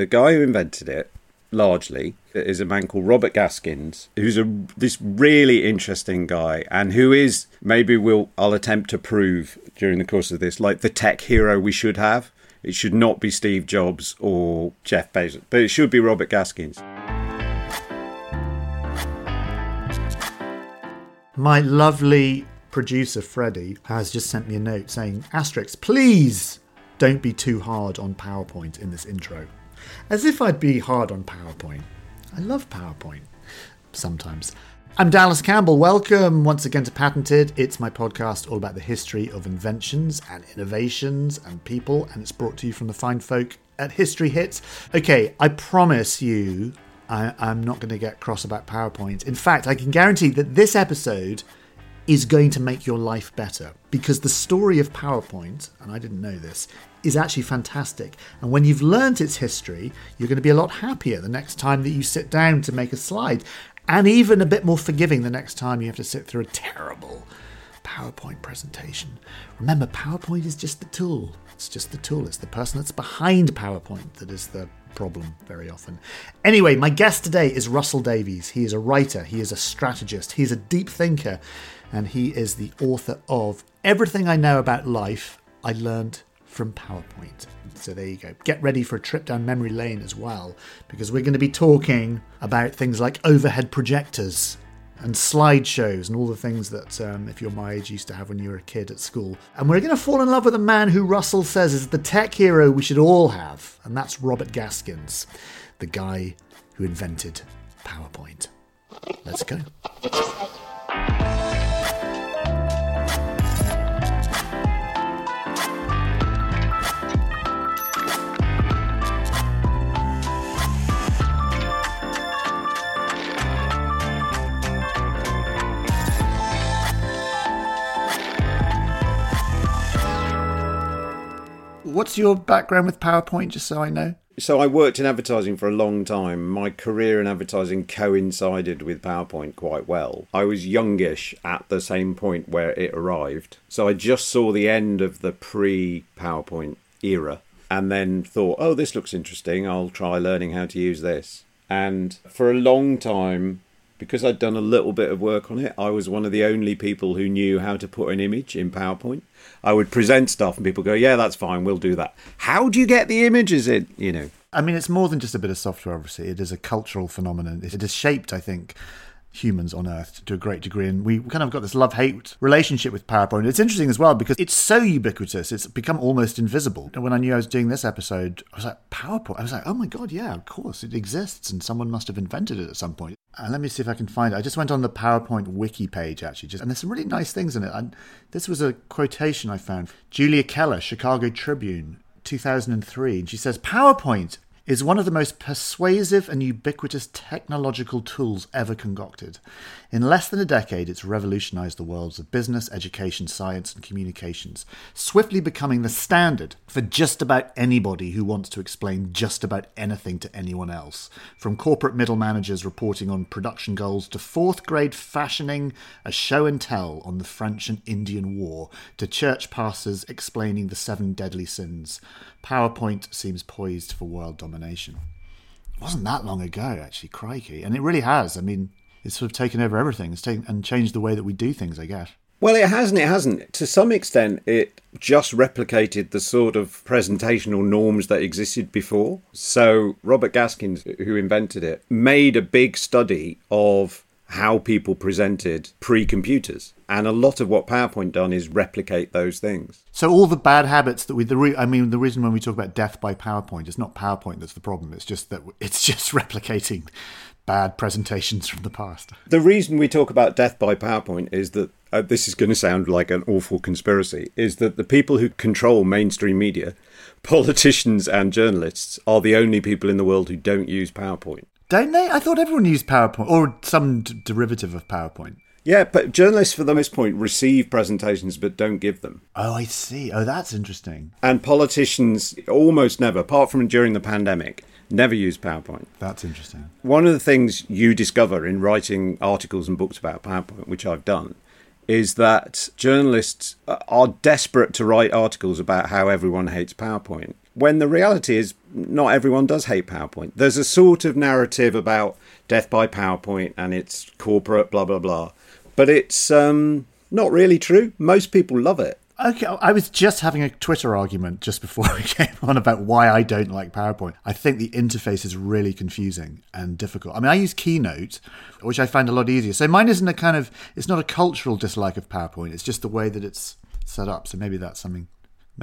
The guy who invented it, largely, is a man called Robert Gaskins, who's a this really interesting guy, and who is maybe we'll I'll attempt to prove during the course of this, like the tech hero we should have. It should not be Steve Jobs or Jeff Bezos, but it should be Robert Gaskins. My lovely producer Freddie has just sent me a note saying, Asterix, please don't be too hard on PowerPoint in this intro. As if I'd be hard on PowerPoint. I love PowerPoint sometimes. I'm Dallas Campbell. Welcome once again to Patented. It's my podcast all about the history of inventions and innovations and people, and it's brought to you from the fine folk at History Hits. Okay, I promise you I, am not going to get cross about PowerPoint. In fact, I can guarantee that this episode is going to make your life better because the story of PowerPoint, and I didn't know this, is actually fantastic. And when you've learnt its history, you're going to be a lot happier the next time that you sit down to make a slide, and even a bit more forgiving the next time you have to sit through a terrible PowerPoint presentation. Remember, PowerPoint is just the tool. It's just the tool. It's the person that's behind PowerPoint that is the problem very often. Anyway, my guest today is Russell Davies. He is a writer, he is a strategist, he's a deep thinker, and he is the author of Everything I Know About Life I Learned from PowerPoint. So there you go. Get ready for a trip down memory lane as well, because we're going to be talking about things like overhead projectors and slideshows and all the things that, um, if you're my age, used to have when you were a kid at school. And we're going to fall in love with a man who Russell says is the tech hero we should all have, and that's Robert Gaskins, the guy who invented PowerPoint. Let's go. What's your background with PowerPoint, just so I know? So I worked in advertising for a long time. My career in advertising coincided with PowerPoint quite well. I was youngish at the same point where it arrived. So I just saw the end of the pre PowerPoint era and then thought, oh, this looks interesting. I'll try learning how to use this. And for a long time, because I'd done a little bit of work on it, I was one of the only people who knew how to put an image in PowerPoint. I would present stuff and people go, "Yeah, that's fine, we'll do that." How do you get the images in? You know. I mean, it's more than just a bit of software. Obviously, it is a cultural phenomenon. It has shaped, I think, humans on Earth to a great degree, and we kind of got this love-hate relationship with PowerPoint. It's interesting as well because it's so ubiquitous; it's become almost invisible. And When I knew I was doing this episode, I was like, "PowerPoint." I was like, "Oh my god, yeah, of course, it exists, and someone must have invented it at some point." And let me see if I can find it. I just went on the PowerPoint wiki page actually, just, and there's some really nice things in it. And this was a quotation I found. Julia Keller, Chicago Tribune, 2003, and she says, "PowerPoint is one of the most persuasive and ubiquitous technological tools ever concocted. In less than a decade, it's revolutionized the worlds of business, education, science, and communications, swiftly becoming the standard for just about anybody who wants to explain just about anything to anyone else. From corporate middle managers reporting on production goals to fourth grade fashioning a show and tell on the French and Indian War to church pastors explaining the seven deadly sins. PowerPoint seems poised for world domination. It wasn't that long ago, actually, crikey. And it really has. I mean, it's sort of taken over everything. It's taken and changed the way that we do things, I guess. Well, it hasn't. It hasn't. To some extent, it just replicated the sort of presentational norms that existed before. So, Robert Gaskins, who invented it, made a big study of how people presented pre computers. And a lot of what PowerPoint done is replicate those things. So all the bad habits that we, the re, I mean, the reason when we talk about death by PowerPoint, it's not PowerPoint that's the problem. It's just that it's just replicating bad presentations from the past. The reason we talk about death by PowerPoint is that uh, this is going to sound like an awful conspiracy. Is that the people who control mainstream media, politicians and journalists, are the only people in the world who don't use PowerPoint. Don't they? I thought everyone used PowerPoint or some d- derivative of PowerPoint. Yeah, but journalists, for the most point, receive presentations but don't give them. Oh, I see. Oh, that's interesting. And politicians almost never, apart from during the pandemic, never use PowerPoint. That's interesting. One of the things you discover in writing articles and books about PowerPoint, which I've done, is that journalists are desperate to write articles about how everyone hates PowerPoint. When the reality is, not everyone does hate PowerPoint. There's a sort of narrative about death by PowerPoint and it's corporate, blah, blah, blah. But it's um, not really true. Most people love it. Okay, I was just having a Twitter argument just before we came on about why I don't like PowerPoint. I think the interface is really confusing and difficult. I mean, I use Keynote, which I find a lot easier. So mine isn't a kind of, it's not a cultural dislike of PowerPoint. It's just the way that it's set up. So maybe that's something,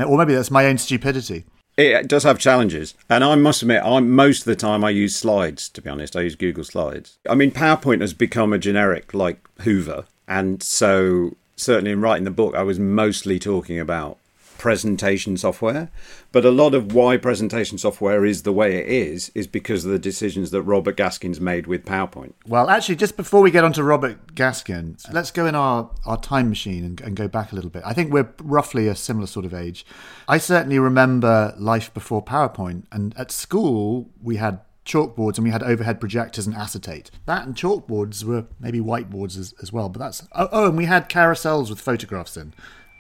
or maybe that's my own stupidity. It does have challenges, and I must admit, I most of the time I use slides. To be honest, I use Google Slides. I mean, PowerPoint has become a generic like Hoover, and so certainly in writing the book, I was mostly talking about presentation software. But a lot of why presentation software is the way it is is because of the decisions that Robert Gaskins made with PowerPoint. Well, actually, just before we get on to Robert Gaskin, let's go in our, our time machine and, and go back a little bit. I think we're roughly a similar sort of age. I certainly remember life before PowerPoint. And at school, we had chalkboards and we had overhead projectors and acetate. That and chalkboards were maybe whiteboards as, as well. But that's oh, oh, and we had carousels with photographs in,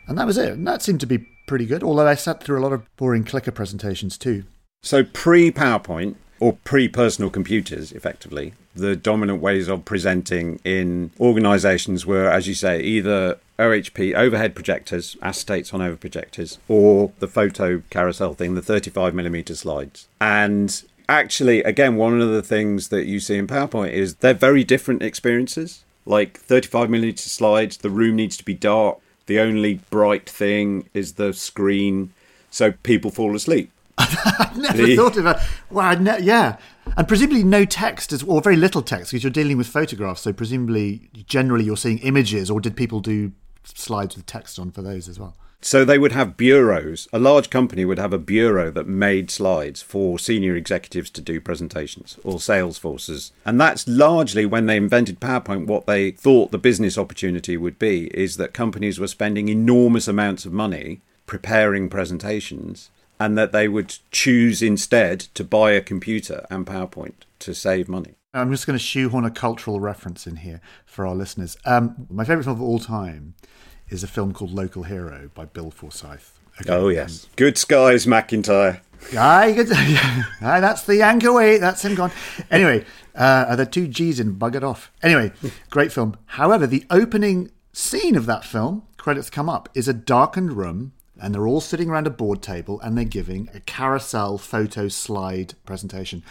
and that was it. And that seemed to be pretty good. Although I sat through a lot of boring clicker presentations too. So pre PowerPoint or pre personal computers, effectively, the dominant ways of presenting in organizations were, as you say, either OHP overhead projectors, acetates on over projectors, or the photo carousel thing, the 35 millimeter slides. And actually, again, one of the things that you see in PowerPoint is they're very different experiences. Like 35 millimeter slides, the room needs to be dark. The only bright thing is the screen, so people fall asleep. I've never the... thought of that. Wow, ne- yeah. And presumably no text, as, or very little text, because you're dealing with photographs. So presumably, generally, you're seeing images, or did people do slides with text on for those as well? So they would have bureaus. A large company would have a bureau that made slides for senior executives to do presentations or sales forces. And that's largely when they invented PowerPoint, what they thought the business opportunity would be is that companies were spending enormous amounts of money preparing presentations and that they would choose instead to buy a computer and PowerPoint to save money. I'm just going to shoehorn a cultural reference in here for our listeners. Um, my favourite film of all time is a film called Local Hero by Bill Forsyth. Okay. Oh yes, um, good skies, McIntyre. Aye, good. aye, that's the anchor way. That's him gone. Anyway, uh, are there two G's in Buggered Off? Anyway, great film. However, the opening scene of that film, credits come up, is a darkened room and they're all sitting around a board table and they're giving a carousel photo slide presentation.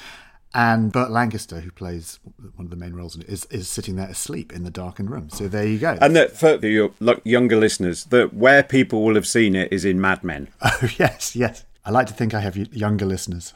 And Burt Lancaster, who plays one of the main roles in it, is, is sitting there asleep in the darkened room. So there you go. And that for your younger listeners, that where people will have seen it is in Mad Men. Oh yes, yes. I like to think I have younger listeners.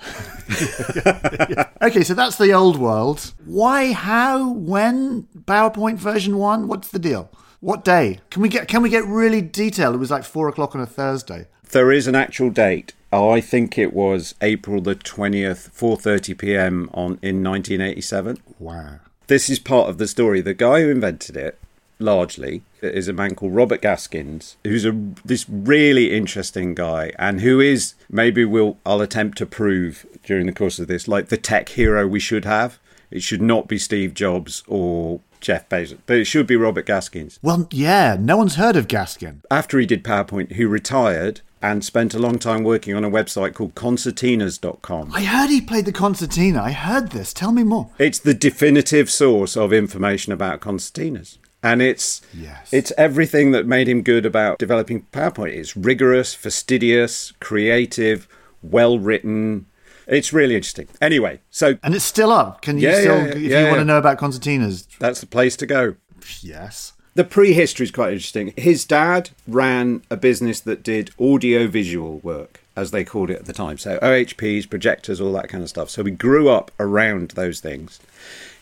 okay, so that's the old world. Why, how, when? PowerPoint version one? What's the deal? What day? Can we get can we get really detailed? It was like four o'clock on a Thursday. There is an actual date. Oh, I think it was April the 20th, 4:30 p.m. on in 1987. Wow. This is part of the story. The guy who invented it largely is a man called Robert Gaskins, who's a this really interesting guy and who is maybe we'll I'll attempt to prove during the course of this like the tech hero we should have. It should not be Steve Jobs or Jeff Bezos, but it should be Robert Gaskins. Well, yeah, no one's heard of Gaskin. After he did PowerPoint, he retired and spent a long time working on a website called concertinas.com. I heard he played the concertina. I heard this. Tell me more. It's the definitive source of information about concertinas. And it's Yes. it's everything that made him good about developing PowerPoint. It's rigorous, fastidious, creative, well written. It's really interesting. Anyway, so And it's still up. Can you Yeah, still, yeah, if yeah, you yeah, want to know about concertinas? that's the place to go. Yes. The prehistory is quite interesting. His dad ran a business that did audio visual work, as they called it at the time. So OHPs, projectors, all that kind of stuff. So we grew up around those things.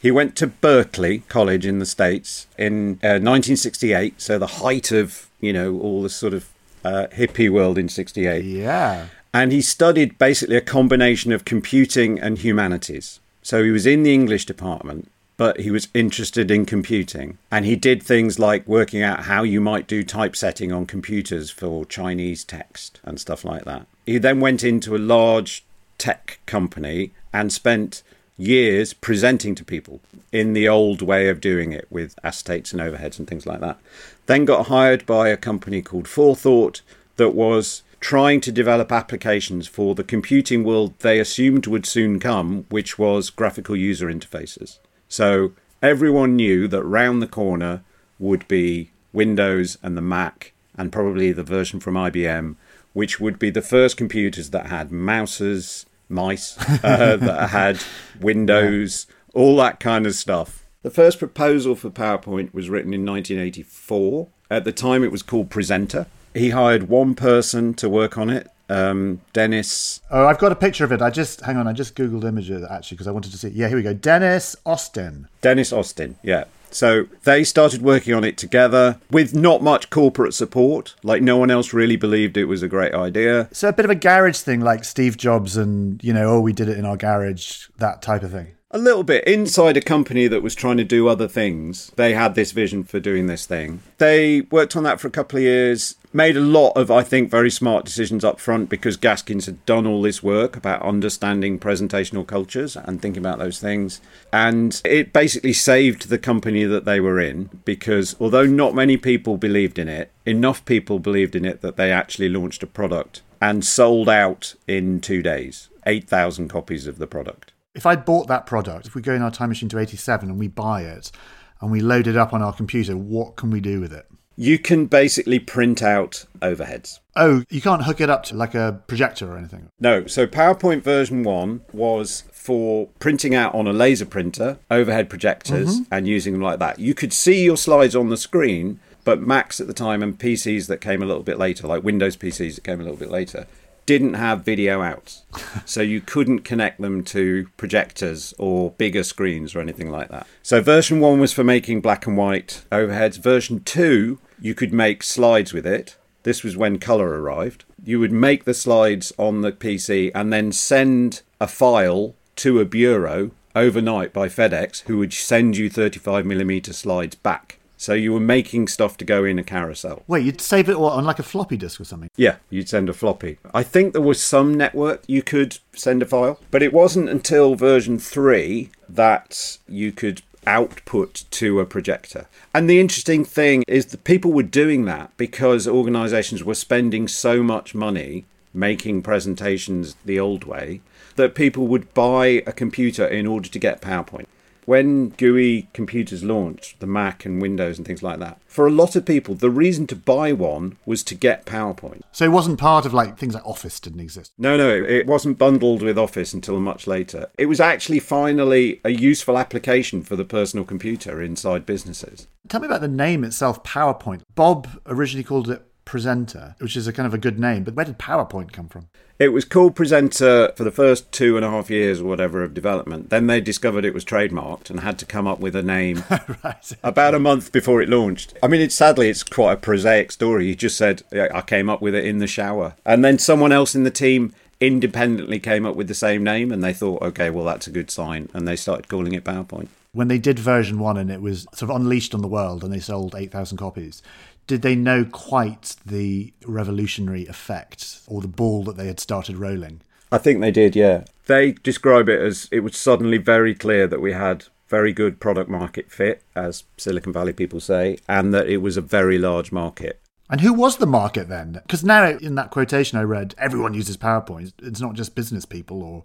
He went to Berkeley College in the States in uh, 1968, so the height of, you know, all the sort of uh, hippie world in 68 Yeah. and he studied basically a combination of computing and humanities. So he was in the English department, but he was interested in computing. And he did things like working out how you might do typesetting on computers for Chinese text and stuff like that. He then went into a large tech company and spent years presenting to people in the old way of doing it with acetates and overheads and things like that. Then got hired by a company called Forethought that was trying to develop applications for the computing world they assumed would soon come, which was graphical user interfaces. So everyone knew that round the corner would be Windows and the Mac, and probably the version from IBM, which would be the first computers that had mouses, mice, uh, that had Windows, all that kind of stuff. The first proposal for PowerPoint was written in 1984. At the time, it was called Presenter. He hired one person to work on it, um, Dennis. Oh, I've got a picture of it. I just, hang on, I just Googled image of it actually because I wanted to see. Yeah, here we go. Dennis Austin. Dennis Austin, yeah. So they started working on it together with not much corporate support. Like no one else really believed it was a great idea. So a bit of a garage thing like Steve Jobs and, you know, oh, we did it in our garage, that type of thing. A little bit inside a company that was trying to do other things. They had this vision for doing this thing. They worked on that for a couple of years, made a lot of, I think, very smart decisions up front because Gaskins had done all this work about understanding presentational cultures and thinking about those things. And it basically saved the company that they were in because although not many people believed in it, enough people believed in it that they actually launched a product and sold out in two days 8,000 copies of the product. If I bought that product, if we go in our time machine to 87 and we buy it and we load it up on our computer, what can we do with it? You can basically print out overheads. Oh, you can't hook it up to like a projector or anything. No, so PowerPoint version 1 was for printing out on a laser printer, overhead projectors, mm-hmm. and using them like that. You could see your slides on the screen, but Macs at the time and PCs that came a little bit later, like Windows PCs that came a little bit later, didn't have video out. so you couldn't connect them to projectors or bigger screens or anything like that. So version 1 was for making black and white overheads. Version 2, you could make slides with it. This was when color arrived. You would make the slides on the PC and then send a file to a bureau overnight by FedEx, who would send you 35mm slides back. So you were making stuff to go in a carousel. Wait, you'd save it what, on like a floppy disk or something? Yeah, you'd send a floppy. I think there was some network you could send a file, but it wasn't until version 3 that you could output to a projector. And the interesting thing is that people were doing that because organizations were spending so much money making presentations the old way that people would buy a computer in order to get PowerPoint. When GUI computers launched, the Mac and Windows and things like that, for a lot of people, the reason to buy one was to get PowerPoint. So it wasn't part of like things like Office didn't exist. No, no, it wasn't bundled with Office until much later. It was actually finally a useful application for the personal computer inside businesses. Tell me about the name itself, PowerPoint. Bob originally called it Presenter, which is a kind of a good name, but where did PowerPoint come from? It was called Presenter for the first two and a half years or whatever of development. Then they discovered it was trademarked and had to come up with a name right. about a month before it launched. I mean, it's sadly it's quite a prosaic story. He just said "Yeah, I came up with it in the shower, and then someone else in the team independently came up with the same name, and they thought, okay, well that's a good sign, and they started calling it PowerPoint. When they did version one and it was sort of unleashed on the world and they sold 8,000 copies, did they know quite the revolutionary effect or the ball that they had started rolling? I think they did, yeah. They describe it as it was suddenly very clear that we had very good product market fit, as Silicon Valley people say, and that it was a very large market. And who was the market then? Because now, in that quotation I read, everyone uses PowerPoint. It's not just business people or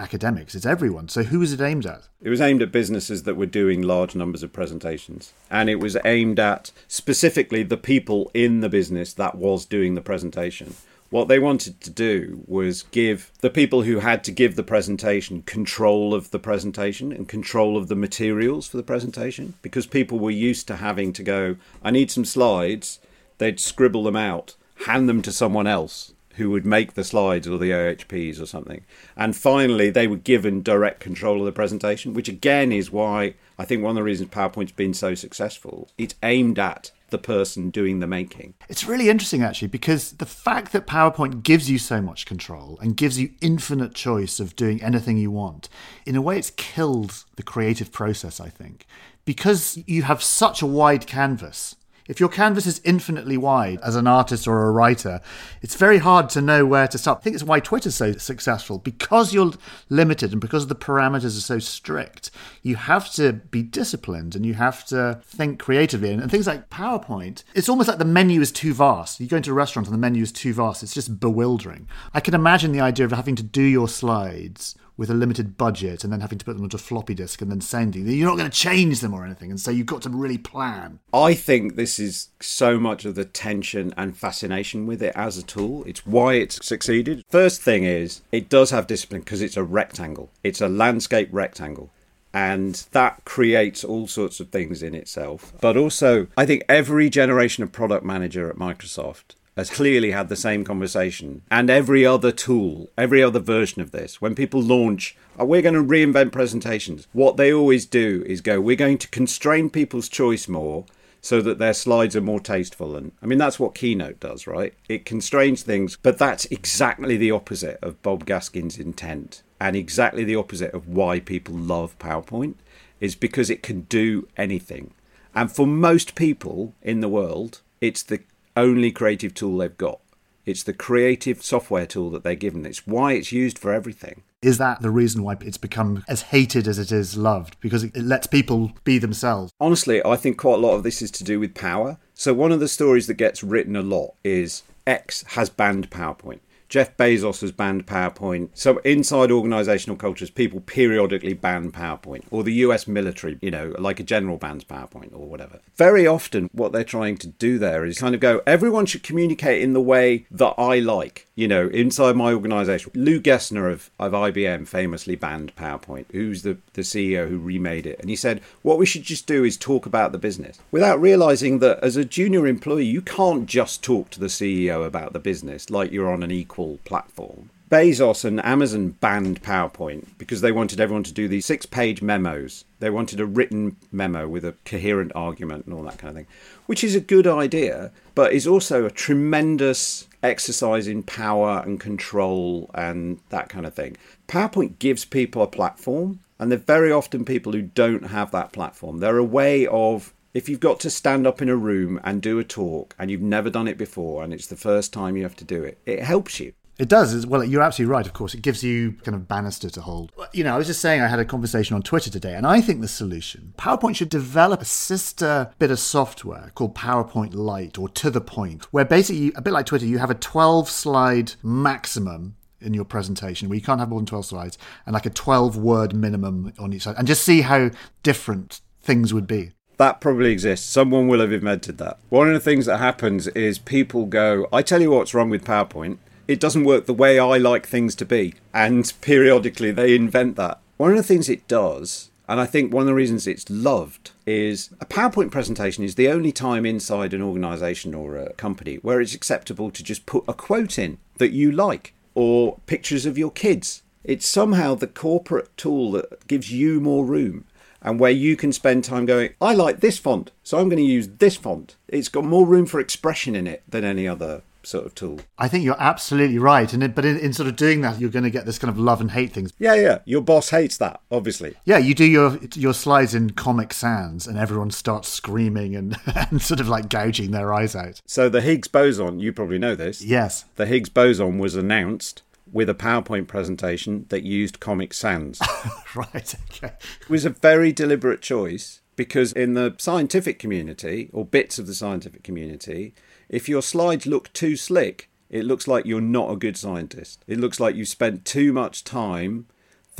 academics, it's everyone. So who is it aimed at? It was aimed at businesses that were doing large numbers of presentations. And it was aimed at specifically the people in the business that was doing the presentation. What they wanted to do was give the people who had to give the presentation control of the presentation and control of the materials for the presentation because people were used to having to go, I need some slides. They'd scribble them out, hand them to someone else who would make the slides or the OHPs or something. And finally, they were given direct control of the presentation, which again is why I think one of the reasons PowerPoint's been so successful. It's aimed at the person doing the making. It's really interesting actually because the fact that PowerPoint gives you so much control and gives you infinite choice of doing anything you want, in a way it's killed the creative process, I think. Because you have such a wide canvas if your canvas is infinitely wide as an artist or a writer, it's very hard to know where to start. I think it's why Twitter's so successful because you're limited and because the parameters are so strict. You have to be disciplined and you have to think creatively. And, and things like PowerPoint, it's almost like the menu is too vast. You go into a restaurant and the menu is too vast. It's just bewildering. I can imagine the idea of having to do your slides with a limited budget and then having to put them onto floppy disk and then sending. You're not going to change them or anything, and so you've got to really plan. I think this is so much of the tension and fascination with it as a tool. It's why it's succeeded. First thing is, it does have discipline because it's a rectangle. It's a landscape rectangle and that creates all sorts of things in itself. But also, I think every generation of product manager at Microsoft has clearly had the same conversation. And every other tool, every other version of this, when people launch, oh, we're going to reinvent presentations, what they always do is go, we're going to constrain people's choice more so that their slides are more tasteful. And I mean, that's what Keynote does, right? It constrains things, but that's exactly the opposite of Bob Gaskin's intent and exactly the opposite of why people love PowerPoint is because it can do anything. And for most people in the world, it's the only creative tool they've got. It's the creative software tool that they're given. It's why it's used for everything. Is that the reason why it's become as hated as it is loved? Because it lets people be themselves? Honestly, I think quite a lot of this is to do with power. So, one of the stories that gets written a lot is X has banned PowerPoint. Jeff Bezos has banned PowerPoint. So inside organizational cultures, people periodically ban PowerPoint, or the US military, you know, like a general bans PowerPoint or whatever. Very often, what they're trying to do there is kind of go, everyone should communicate in the way that I like you know, inside my organization, Lou Gerstner of, of IBM famously banned PowerPoint, who's the, the CEO who remade it. And he said, what we should just do is talk about the business without realizing that as a junior employee, you can't just talk to the CEO about the business like you're on an equal platform. Bezos and Amazon banned PowerPoint because they wanted everyone to do these six page memos. They wanted a written memo with a coherent argument and all that kind of thing, which is a good idea, but is also a tremendous exercise in power and control and that kind of thing. PowerPoint gives people a platform, and they're very often people who don't have that platform. They're a way of if you've got to stand up in a room and do a talk and you've never done it before and it's the first time you have to do it, it helps you. It does. Well, you're absolutely right, of course. It gives you kind of banister to hold. You know, I was just saying I had a conversation on Twitter today, and I think the solution PowerPoint should develop a sister bit of software called PowerPoint Lite or To the Point, where basically, a bit like Twitter, you have a 12 slide maximum in your presentation where you can't have more than 12 slides and like a 12 word minimum on each side and just see how different things would be. That probably exists. Someone will have invented that. One of the things that happens is people go, I tell you what's wrong with PowerPoint it doesn't work the way I like things to be. And periodically they invent that. One of the things it does, and I think one of the reasons it's loved, is a PowerPoint presentation is the only time inside an organization or a company where it's acceptable to just put a quote in that you like or pictures of your kids. It's somehow the corporate tool that gives you more room and where you can spend time going, I like this font, so I'm going to use this font. It's got more room for expression in it than any other sort of tool. I think you're absolutely right, and it, but in, in, sort of doing that, you're going to get this kind of love and hate things. Yeah, yeah. Your boss hates that, obviously. Yeah, you do your your slides in Comic Sans, and everyone starts screaming and, and sort of like gouging their eyes out. So the Higgs boson, you probably know this. Yes, the Higgs boson was announced with a PowerPoint presentation that used Comic Sans. right. Okay. It was a very deliberate choice because in the scientific community or bits of the scientific community if your slides look too slick, it looks like you're not a good scientist. It looks like you've spent too much time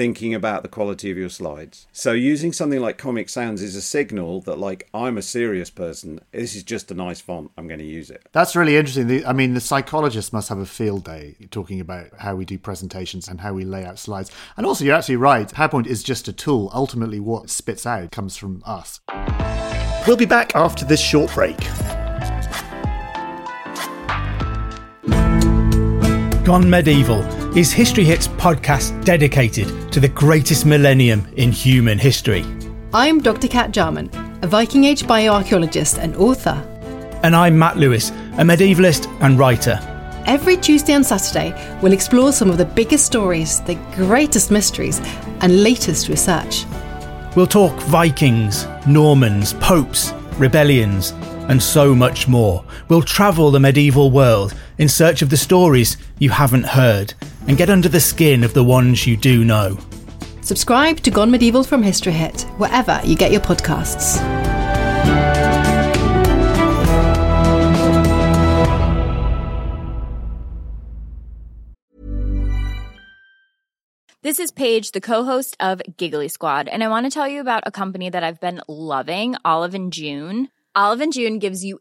thinking about the quality of your slides. So using something like Comic Sans is a signal that like I'm a serious person. This is just a nice font. I'm going to use it. That's really interesting. The, I mean, the psychologists must have a field day talking about how we do presentations and how we lay out slides. And also, you're absolutely right. PowerPoint is just a tool. Ultimately, what spits out comes from us. We'll be back after this short break. Gone Medieval is History Hits podcast dedicated to the greatest millennium in human history. I'm Dr. Kat Jarman, a Viking Age bioarchaeologist and author. And I'm Matt Lewis, a medievalist and writer. Every Tuesday and Saturday, we'll explore some of the biggest stories, the greatest mysteries, and latest research. We'll talk Vikings, Normans, popes, rebellions, and so much more. We'll travel the medieval world in search of the stories you haven't heard and get under the skin of the ones you do know. Subscribe to Gone Medieval from History Hit wherever you get your podcasts. This is Paige, the co-host of Giggly Squad, and I want to tell you about a company that I've been loving, Olive and June. Olive and June gives you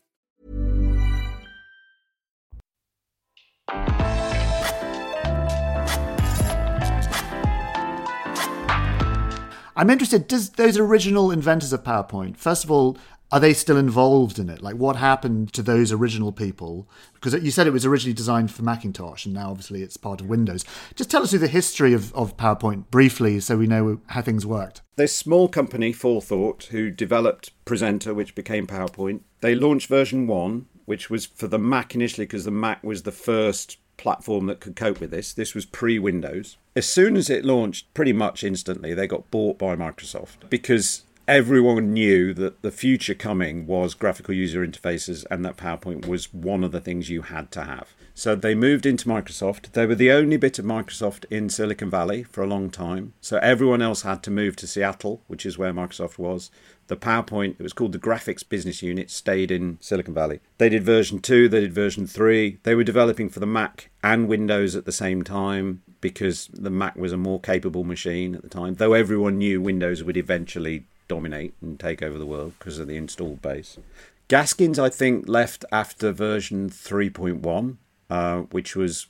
I'm interested, does those original inventors of PowerPoint, first of all, are they still involved in it? Like, what happened to those original people? Because you said it was originally designed for Macintosh, and now obviously it's part of Windows. Just tell us through the history of, of PowerPoint briefly so we know how things worked. This small company, Forethought, who developed Presenter, which became PowerPoint, they launched version 1, which was for the Mac initially because the Mac was the first platform that could cope with this. This was pre Windows. As soon as it launched, pretty much instantly, they got bought by Microsoft because everyone knew that the future coming was graphical user interfaces and that PowerPoint was one of the things you had to have. So they moved into Microsoft. They were the only bit of Microsoft in Silicon Valley for a long time. So everyone else had to move to Seattle, which is where Microsoft was. The PowerPoint, it was called the Graphics Business Unit, stayed in Silicon Valley. They did version 2, they did version 3. They were developing for the Mac and Windows at the same time because the Mac was a more capable machine at the time, though everyone knew Windows would eventually dominate and take over the world because of the installed base. Gaskins, I think, left after version 3.1, uh, which was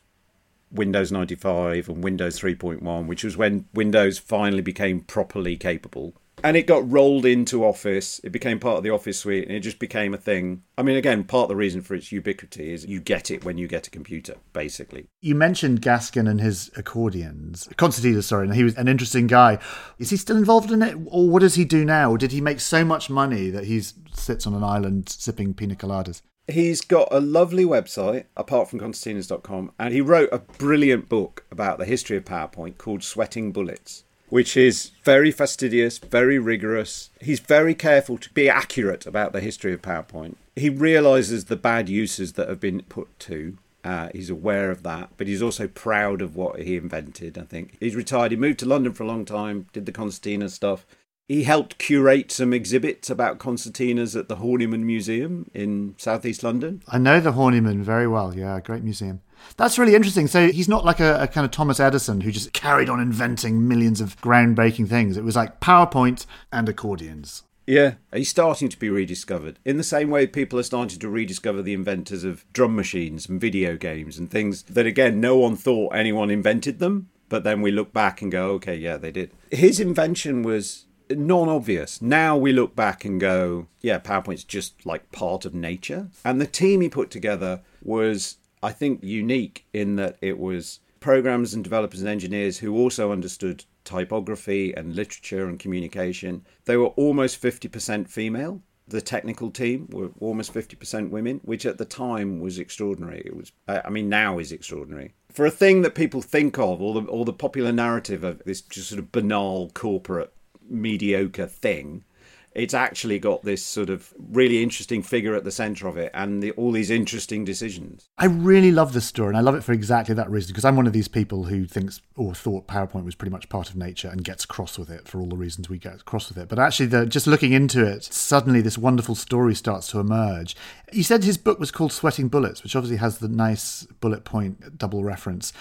Windows 95 and Windows 3.1, which was when Windows finally became properly capable. And it got rolled into Office. It became part of the Office suite and it just became a thing. I mean, again, part of the reason for its ubiquity is you get it when you get a computer, basically. You mentioned Gaskin and his accordions. Constantine, sorry, and he was an interesting guy. Is he still involved in it? Or what does he do now? Or did he make so much money that he sits on an island sipping pina coladas? He's got a lovely website, apart from concertinas.com, and he wrote a brilliant book about the history of PowerPoint called Sweating Bullets. Which is very fastidious, very rigorous. He's very careful to be accurate about the history of PowerPoint. He realizes the bad uses that have been put to. Uh, he's aware of that, but he's also proud of what he invented. I think he's retired. He moved to London for a long time, did the concertina stuff. He helped curate some exhibits about concertinas at the Horniman Museum in southeast London. I know the Horniman very well. Yeah, great museum. That's really interesting. So he's not like a, a, kind of Thomas Edison who just carried on inventing millions of groundbreaking things. It was like PowerPoint and accordions. Yeah, he's starting to be rediscovered. In the same way, people are starting to rediscover the inventors of drum machines and video games and things that, again, no one thought anyone invented them. But then we look back and go, okay, yeah, they did. His invention was non obvious. Now we look back and go, yeah, PowerPoint's just like part of nature. And the team he put together was I think, unique in that it was programmers and developers and engineers who also understood typography and literature and communication. They were almost 50% female. The technical team were almost 50% women, which at the time was extraordinary. It was, I mean, now is extraordinary. For a thing that people think of, or the, or the popular narrative of this just sort of banal corporate mediocre thing, it's actually got this sort of really interesting figure at the center of it and the, all these interesting decisions. I really love this story and I love it for exactly that reason because I'm one of these people who thinks or thought PowerPoint was pretty much part of nature and gets cross with it for all the reasons we get cross with it. But actually, the, just looking into it, suddenly this wonderful story starts to emerge. He said his book was called Sweating Bullets, which obviously has the nice bullet point double reference.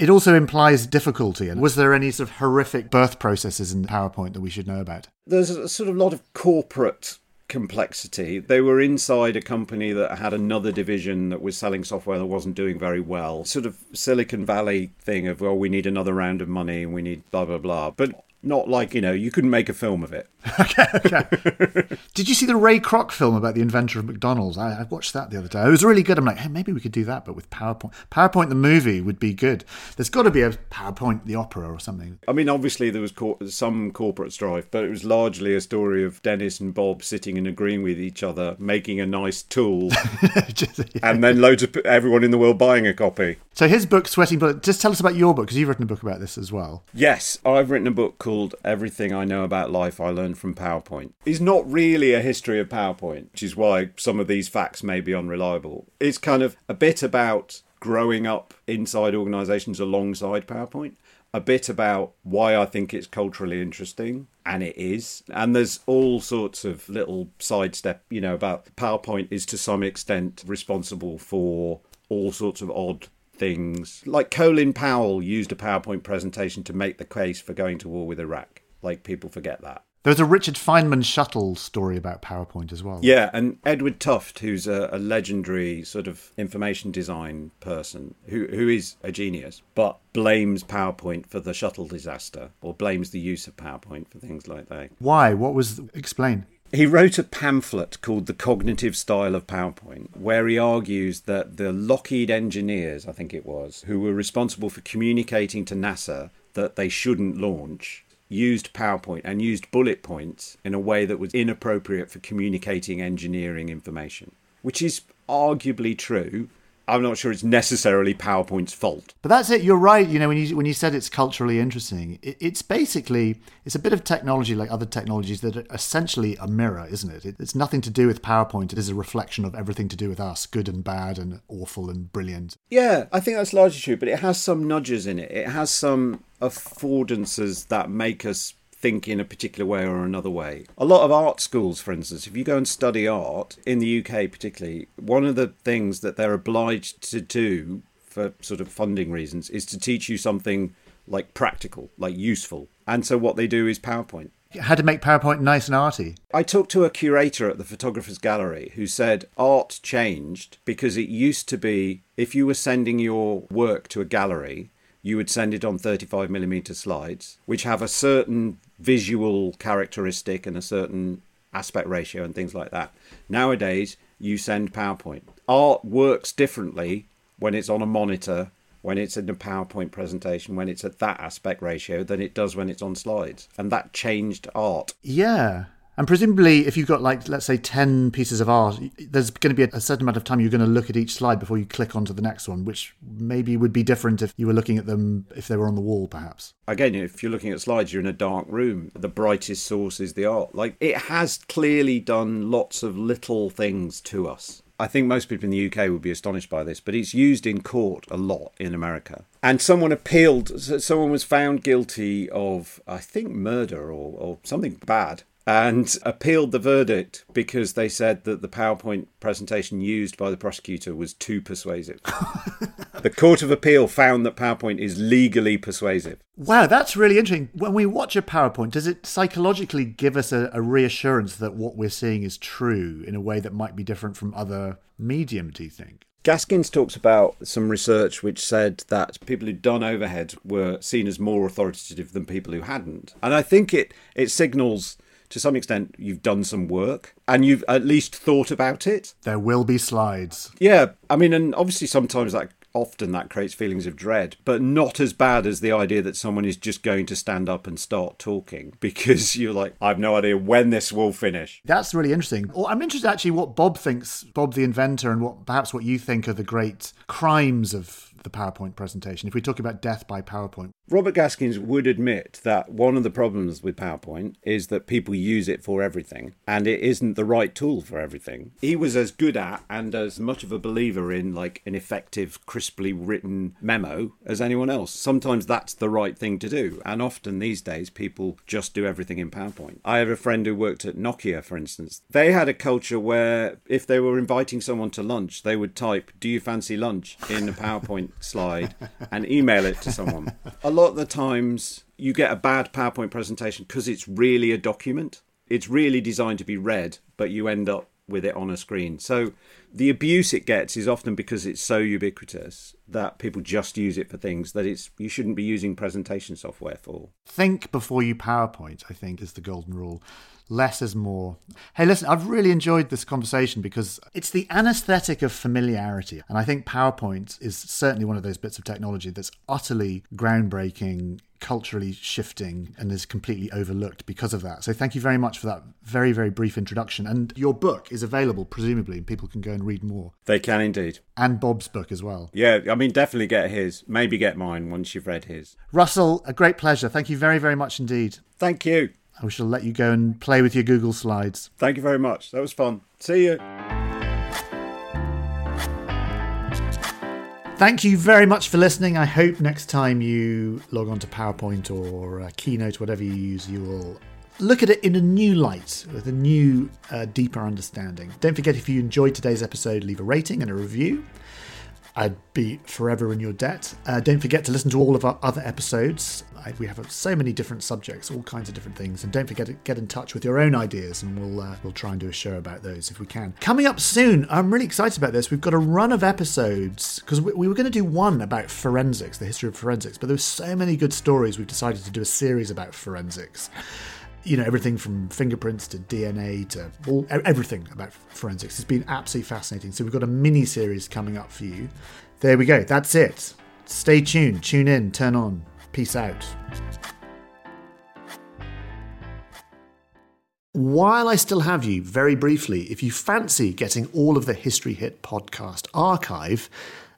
It also implies difficulty. And was there any sort of horrific birth processes in PowerPoint that we should know about? There's a sort of lot of corporate complexity. They were inside a company that had another division that was selling software that wasn't doing very well. Sort of Silicon Valley thing of, well, we need another round of money and we need blah, blah, blah. But not like, you know, you couldn't make a film of it. okay, okay. Did you see the Ray Kroc film about the inventor of McDonald's? I, I, watched that the other day. It was really good. I'm like, hey, maybe we could do that, but with PowerPoint. PowerPoint the movie would be good. There's got to be a PowerPoint the opera or something. I mean, obviously there was cor- some corporate strife, but it was largely a story of Dennis and Bob sitting and agreeing with each other, making a nice tool, just, yeah. and then loads of everyone in the world buying a copy. So his book, Sweating Bullet. Just tell us about your book because you've written a book about this as well. Yes, I've written a book called Everything I Know About Life I Learned from PowerPoint. It's not really a history of PowerPoint, which is why some of these facts may be unreliable. It's kind of a bit about growing up inside organizations alongside PowerPoint, a bit about why I think it's culturally interesting, and it is. And there's all sorts of little sidestep, you know, about PowerPoint is to some extent responsible for all sorts of odd things. Like Colin Powell used a PowerPoint presentation to make the case for going to war with Iraq. Like people forget that. There was a Richard Feynman shuttle story about PowerPoint as well. Yeah, and Edward Tufte, who's a, a, legendary sort of information design person, who who is a genius, but blames PowerPoint for the shuttle disaster, or blames the use of PowerPoint for things like that. Why? What was explain? He wrote a pamphlet called The Cognitive Style of PowerPoint, where he argues that the Lockheed engineers, I think it was, who were responsible for communicating to NASA that they shouldn't launch, used PowerPoint and used bullet points in a way that was inappropriate for communicating engineering information, which is arguably true, I'm not sure it's necessarily PowerPoint's fault. But that's it. You're right. You know, when you when you said it's culturally interesting, it, it's basically it's a bit of technology like other technologies that are essentially a mirror, isn't it? it? It's nothing to do with PowerPoint. It is a reflection of everything to do with us, good and bad, and awful and brilliant. Yeah, I think that's largely true. But it has some nudges in it. It has some affordances that make us think in a particular way or another way. A lot of art schools, for instance, if you go and study art, in the UK particularly, one of the things that they're obliged to do for sort of funding reasons is to teach you something like practical, like useful. And so what they do is PowerPoint. How to make PowerPoint nice and arty. I talked to a curator at the Photographers Gallery who said art changed because it used to be if you were sending your work to a gallery, you would send it on 35mm slides, which have a certain visual characteristic and a certain aspect ratio and things like that. Nowadays, you send PowerPoint. Art works differently when it's on a monitor, when it's in a PowerPoint presentation, when it's at that aspect ratio than it does when it's on slides. And that changed art. Yeah. And presumably, if you've got like, let's say, 10 pieces of art, there's going to be a certain amount of time you're going to look at each slide before you click onto the next one, which maybe would be different if you were looking at them if they were on the wall, perhaps. Again, if you're looking at slides, you're in a dark room. The brightest source is the art. Like, it has clearly done lots of little things to us. I think most people in the UK would be astonished by this, but it's used in court a lot in America. And someone appealed, someone was found guilty of, I think, murder or, or something bad and appealed the verdict because they said that the PowerPoint presentation used by the prosecutor was too persuasive. the Court of Appeal found that PowerPoint is legally persuasive. Wow, that's really interesting. When we watch a PowerPoint, does it psychologically give us a, a reassurance that what we're seeing is true in a way that might be different from other medium, do you think? Gaskins talks about some research which said that people who'd done overhead were seen as more authoritative than people who hadn't. And I think it, it signals to some extent you've done some work and you've at least thought about it. There will be slides. Yeah, I mean, and obviously sometimes that often that creates feelings of dread, but not as bad as the idea that someone is just going to stand up and start talking because you're like, I have no idea when this will finish. That's really interesting. Well, I'm interested actually what Bob thinks, Bob the inventor, and what perhaps what you think are the great crimes of the PowerPoint presentation, if we talk about death by PowerPoint. Robert Gaskins would admit that one of the problems with PowerPoint is that people use it for everything and it isn't the right tool for everything. He was as good at and as much of a believer in like an effective, crisply written memo as anyone else. Sometimes that's the right thing to do, and often these days people just do everything in PowerPoint. I have a friend who worked at Nokia, for instance. They had a culture where if they were inviting someone to lunch, they would type, Do you fancy lunch in a PowerPoint slide and email it to someone. A lot of the times you get a bad PowerPoint presentation because it's really a document. It's really designed to be read, but you end up with it on a screen. So the abuse it gets is often because it's so ubiquitous that people just use it for things that it's you shouldn't be using presentation software for. Think before you PowerPoint, I think is the golden rule less is more. Hey, listen, I've really enjoyed this conversation because it's the anesthetic of familiarity. And I think PowerPoint is certainly one of those bits of technology that's utterly groundbreaking, culturally shifting, and is completely overlooked because of that. So thank you very much for that very, very brief introduction. And your book is available, presumably, and people can go and read more. They can indeed. And Bob's book as well. Yeah, I mean, definitely get his. Maybe get mine once you've read his. Russell, a great pleasure. Thank you very, very much indeed. Thank you. I shall let you go and play with your Google Slides. Thank you very much. That was fun. See you. Thank you very much for listening. I hope next time you log on to PowerPoint or uh, Keynote, whatever you use, you will look at it in a new light with a new, uh, deeper understanding. Don't forget if you enjoyed today's episode, leave a rating and a review. I'd be forever in your debt. Uh, don't forget to listen to all of our other episodes. I, we have so many different subjects, all kinds of different things, and don't forget to get in touch with your own ideas, and we'll uh, we'll try and do a show about those if we can. Coming up soon, I'm really excited about this. We've got a run of episodes because we, we were going to do one about forensics, the history of forensics, but there were so many good stories. We've decided to do a series about forensics you know everything from fingerprints to DNA to all, everything about forensics. It's been absolutely fascinating. So we've got a mini series coming up for you. There we go. That's it. Stay tuned. Tune in. Turn on. Peace out. While I still have you, very briefly, if you fancy getting all of the History Hit podcast archive,